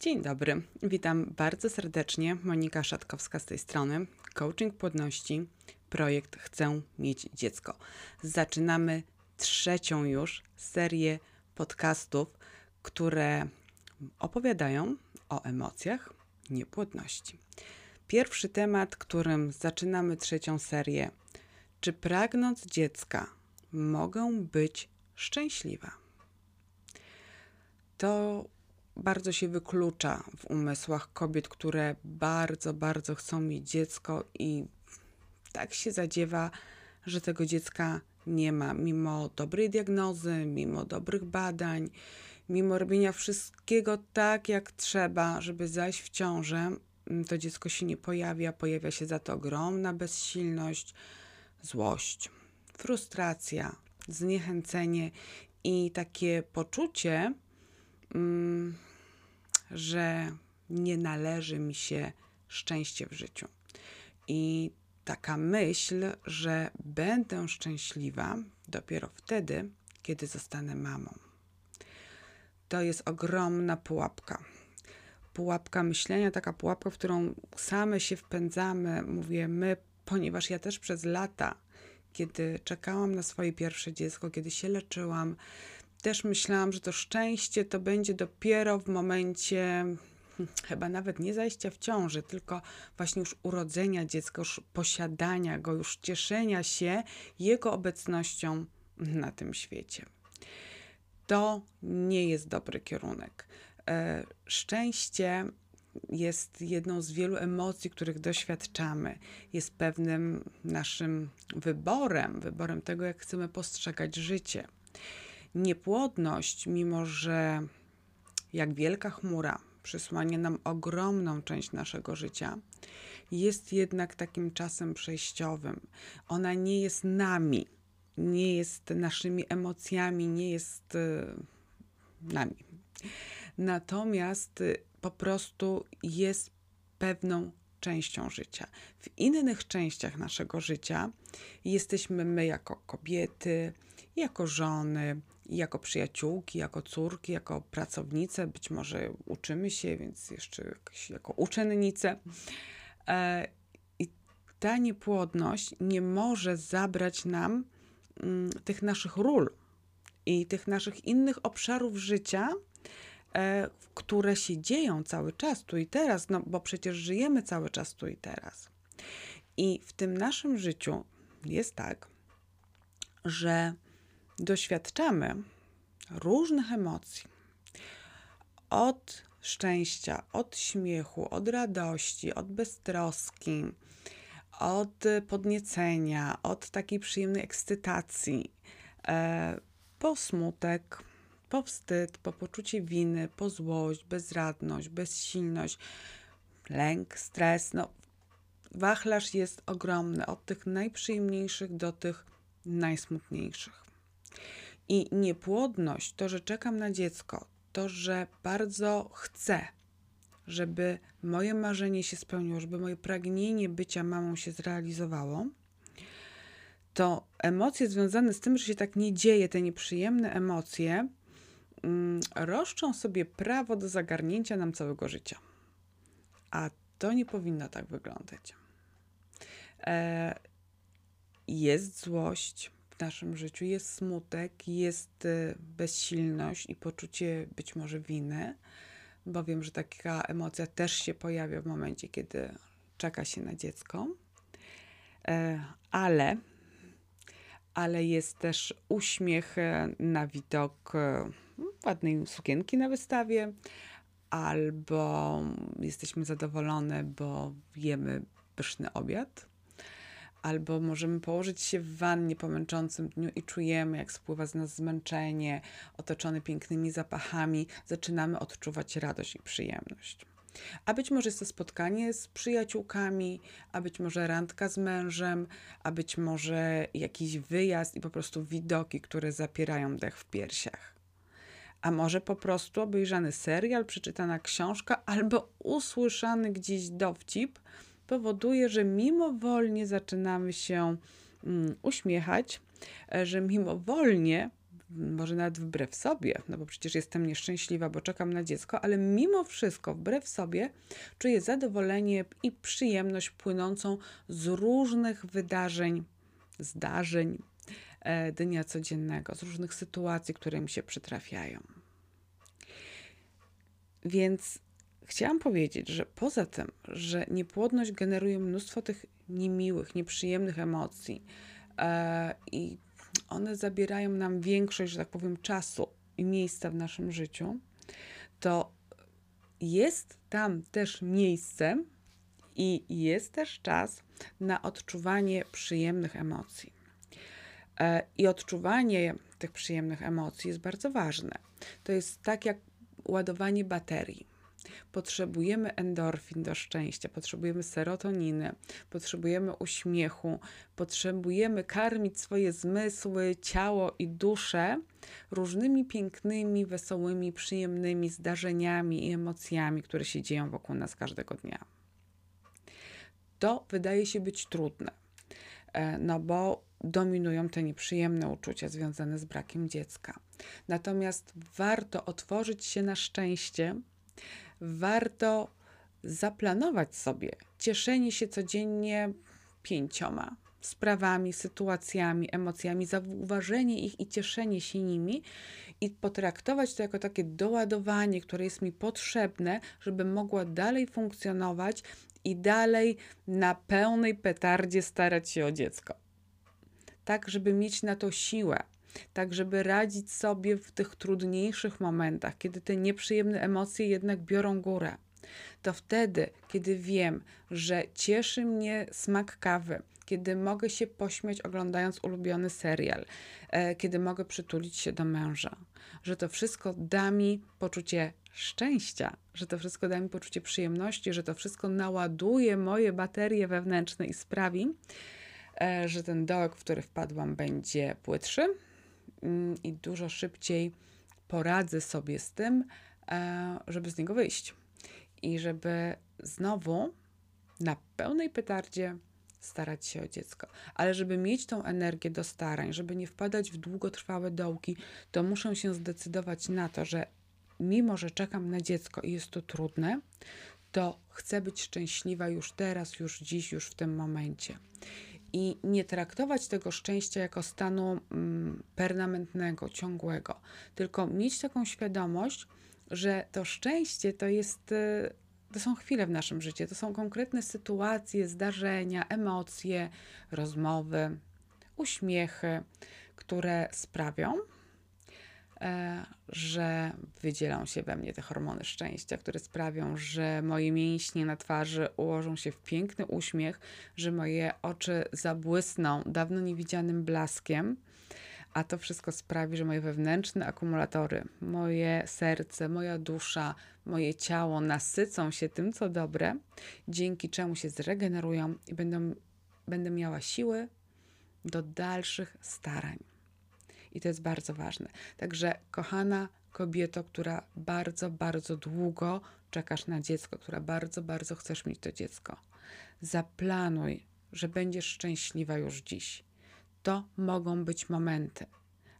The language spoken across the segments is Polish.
Dzień dobry, witam bardzo serdecznie. Monika Szatkowska z tej strony. Coaching płodności, projekt Chcę mieć dziecko. Zaczynamy trzecią już serię podcastów, które opowiadają o emocjach niepłodności. Pierwszy temat, którym zaczynamy trzecią serię. Czy pragnąc dziecka, mogę być szczęśliwa? To bardzo się wyklucza w umysłach kobiet, które bardzo, bardzo chcą mieć dziecko i tak się zadziewa, że tego dziecka nie ma, mimo dobrej diagnozy, mimo dobrych badań, mimo robienia wszystkiego tak, jak trzeba, żeby zajść w ciążę, mm, to dziecko się nie pojawia, pojawia się za to ogromna bezsilność, złość, frustracja, zniechęcenie i takie poczucie, mm, że nie należy mi się szczęście w życiu. I taka myśl, że będę szczęśliwa dopiero wtedy, kiedy zostanę mamą. To jest ogromna pułapka. Pułapka myślenia, taka pułapka, w którą same się wpędzamy, mówię my, ponieważ ja też przez lata, kiedy czekałam na swoje pierwsze dziecko, kiedy się leczyłam, też myślałam, że to szczęście to będzie dopiero w momencie hmm, chyba nawet nie zajścia w ciąży, tylko właśnie już urodzenia dziecka, już posiadania go, już cieszenia się jego obecnością na tym świecie. To nie jest dobry kierunek. E, szczęście jest jedną z wielu emocji, których doświadczamy. Jest pewnym naszym wyborem, wyborem tego, jak chcemy postrzegać życie niepłodność, mimo że jak wielka chmura przysłania nam ogromną część naszego życia, jest jednak takim czasem przejściowym. Ona nie jest nami, nie jest naszymi emocjami, nie jest y, nami. Natomiast y, po prostu jest pewną częścią życia. W innych częściach naszego życia jesteśmy my jako kobiety, jako żony, jako przyjaciółki, jako córki, jako pracownice, być może uczymy się, więc jeszcze jako uczennice. E, I ta niepłodność nie może zabrać nam mm, tych naszych ról i tych naszych innych obszarów życia, e, które się dzieją cały czas tu i teraz, no bo przecież żyjemy cały czas tu i teraz. I w tym naszym życiu jest tak, że doświadczamy różnych emocji. Od szczęścia, od śmiechu, od radości, od beztroski, od podniecenia, od takiej przyjemnej ekscytacji, e, po smutek, po wstyd, po poczucie winy, po złość, bezradność, bezsilność, lęk, stres. No, wachlarz jest ogromny, od tych najprzyjemniejszych do tych najsmutniejszych. I niepłodność, to, że czekam na dziecko, to, że bardzo chcę, żeby moje marzenie się spełniło, żeby moje pragnienie bycia mamą się zrealizowało, to emocje związane z tym, że się tak nie dzieje, te nieprzyjemne emocje, mm, roszczą sobie prawo do zagarnięcia nam całego życia. A to nie powinno tak wyglądać. E, jest złość, w naszym życiu. Jest smutek, jest y, bezsilność i poczucie być może winy, bo wiem, że taka emocja też się pojawia w momencie, kiedy czeka się na dziecko. E, ale, ale jest też uśmiech e, na widok e, ładnej sukienki na wystawie, albo jesteśmy zadowolone, bo jemy pyszny obiad albo możemy położyć się w wannie po męczącym dniu i czujemy, jak spływa z nas zmęczenie, otoczone pięknymi zapachami, zaczynamy odczuwać radość i przyjemność. A być może jest to spotkanie z przyjaciółkami, a być może randka z mężem, a być może jakiś wyjazd i po prostu widoki, które zapierają dech w piersiach. A może po prostu obejrzany serial, przeczytana książka albo usłyszany gdzieś dowcip, powoduje, że mimowolnie zaczynamy się mm, uśmiechać, e, że mimowolnie może nawet wbrew sobie, no bo przecież jestem nieszczęśliwa, bo czekam na dziecko, ale mimo wszystko, wbrew sobie, czuję zadowolenie i przyjemność płynącą z różnych wydarzeń, zdarzeń e, dnia codziennego, z różnych sytuacji, które mi się przytrafiają. Więc chciałam powiedzieć, że poza tym, że niepłodność generuje mnóstwo tych niemiłych, nieprzyjemnych emocji e, i one zabierają nam większość, że tak powiem, czasu i miejsca w naszym życiu, to jest tam też miejsce i jest też czas na odczuwanie przyjemnych emocji. E, I odczuwanie tych przyjemnych emocji jest bardzo ważne. To jest tak jak ładowanie baterii. Potrzebujemy endorfin do szczęścia, potrzebujemy serotoniny, potrzebujemy uśmiechu, potrzebujemy karmić swoje zmysły, ciało i duszę różnymi pięknymi, wesołymi, przyjemnymi zdarzeniami i emocjami, które się dzieją wokół nas każdego dnia. To wydaje się być trudne, e, no bo dominują te nieprzyjemne uczucia związane z brakiem dziecka. Natomiast warto otworzyć się na szczęście, warto zaplanować sobie cieszenie się codziennie pięcioma sprawami, sytuacjami, emocjami, zauważenie ich i cieszenie się nimi i potraktować to jako takie doładowanie, które jest mi potrzebne, żeby mogła dalej funkcjonować i dalej na pełnej petardzie starać się o dziecko. Tak, żeby mieć na to siłę, tak żeby radzić sobie w tych trudniejszych momentach, kiedy te nieprzyjemne emocje jednak biorą górę. To wtedy, kiedy wiem, że cieszy mnie smak kawy, kiedy mogę się pośmiać oglądając ulubiony serial, e, kiedy mogę przytulić się do męża, że to wszystko da mi poczucie szczęścia, że to wszystko da mi poczucie przyjemności, że to wszystko naładuje moje baterie wewnętrzne i sprawi, e, że ten dołek, w który wpadłam, będzie płytszy, i dużo szybciej poradzę sobie z tym, e, żeby z niego wyjść. I żeby znowu na pełnej petardzie starać się o dziecko. Ale żeby mieć tą energię do starań, żeby nie wpadać w długotrwałe dołki, to muszę się zdecydować na to, że mimo, że czekam na dziecko i jest to trudne, to chcę być szczęśliwa już teraz, już dziś, już w tym momencie i nie traktować tego szczęścia jako stanu mm, permanentnego, ciągłego, tylko mieć taką świadomość, że to szczęście to jest. Y, to są chwile w naszym życiu, to są konkretne sytuacje, zdarzenia, emocje, rozmowy, uśmiechy, które sprawią, że wydzielą się we mnie te hormony szczęścia, które sprawią, że moje mięśnie na twarzy ułożą się w piękny uśmiech, że moje oczy zabłysną dawno niewidzianym blaskiem, a to wszystko sprawi, że moje wewnętrzne akumulatory, moje serce, moja dusza, moje ciało nasycą się tym, co dobre, dzięki czemu się zregenerują i będą, będę miała siły do dalszych starań. I to jest bardzo ważne. Także, kochana kobieto, która bardzo, bardzo długo czekasz na dziecko, która bardzo, bardzo chcesz mieć to dziecko, zaplanuj, że będziesz szczęśliwa już dziś. To mogą być momenty,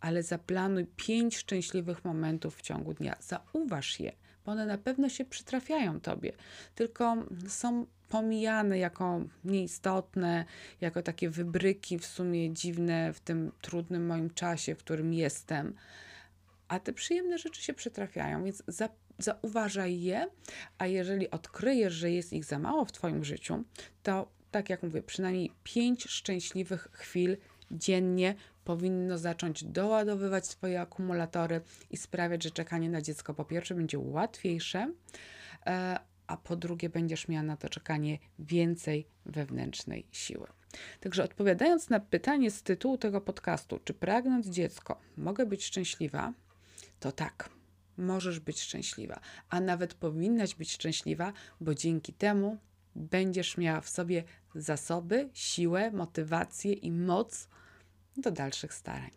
ale zaplanuj pięć szczęśliwych momentów w ciągu dnia. Zauważ je, bo one na pewno się przytrafiają tobie, tylko są pomijane jako nieistotne, jako takie wybryki w sumie dziwne w tym trudnym moim czasie, w którym jestem. A te przyjemne rzeczy się przytrafiają, więc za, zauważaj je, a jeżeli odkryjesz, że jest ich za mało w Twoim życiu, to tak jak mówię, przynajmniej pięć szczęśliwych chwil dziennie powinno zacząć doładowywać swoje akumulatory i sprawiać, że czekanie na dziecko po pierwsze będzie łatwiejsze, e, a po drugie będziesz miała na to czekanie więcej wewnętrznej siły. Także odpowiadając na pytanie z tytułu tego podcastu, czy pragnąc dziecko mogę być szczęśliwa, to tak, możesz być szczęśliwa, a nawet powinnaś być szczęśliwa, bo dzięki temu będziesz miała w sobie zasoby, siłę, motywację i moc do dalszych starań.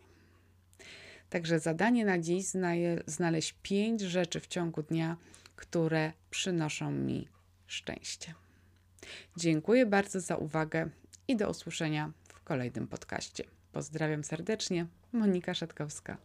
Także zadanie na dziś znaleźć pięć rzeczy w ciągu dnia, które przynoszą mi szczęście. Dziękuję bardzo za uwagę i do usłyszenia w kolejnym podcaście. Pozdrawiam serdecznie, Monika Szatkowska.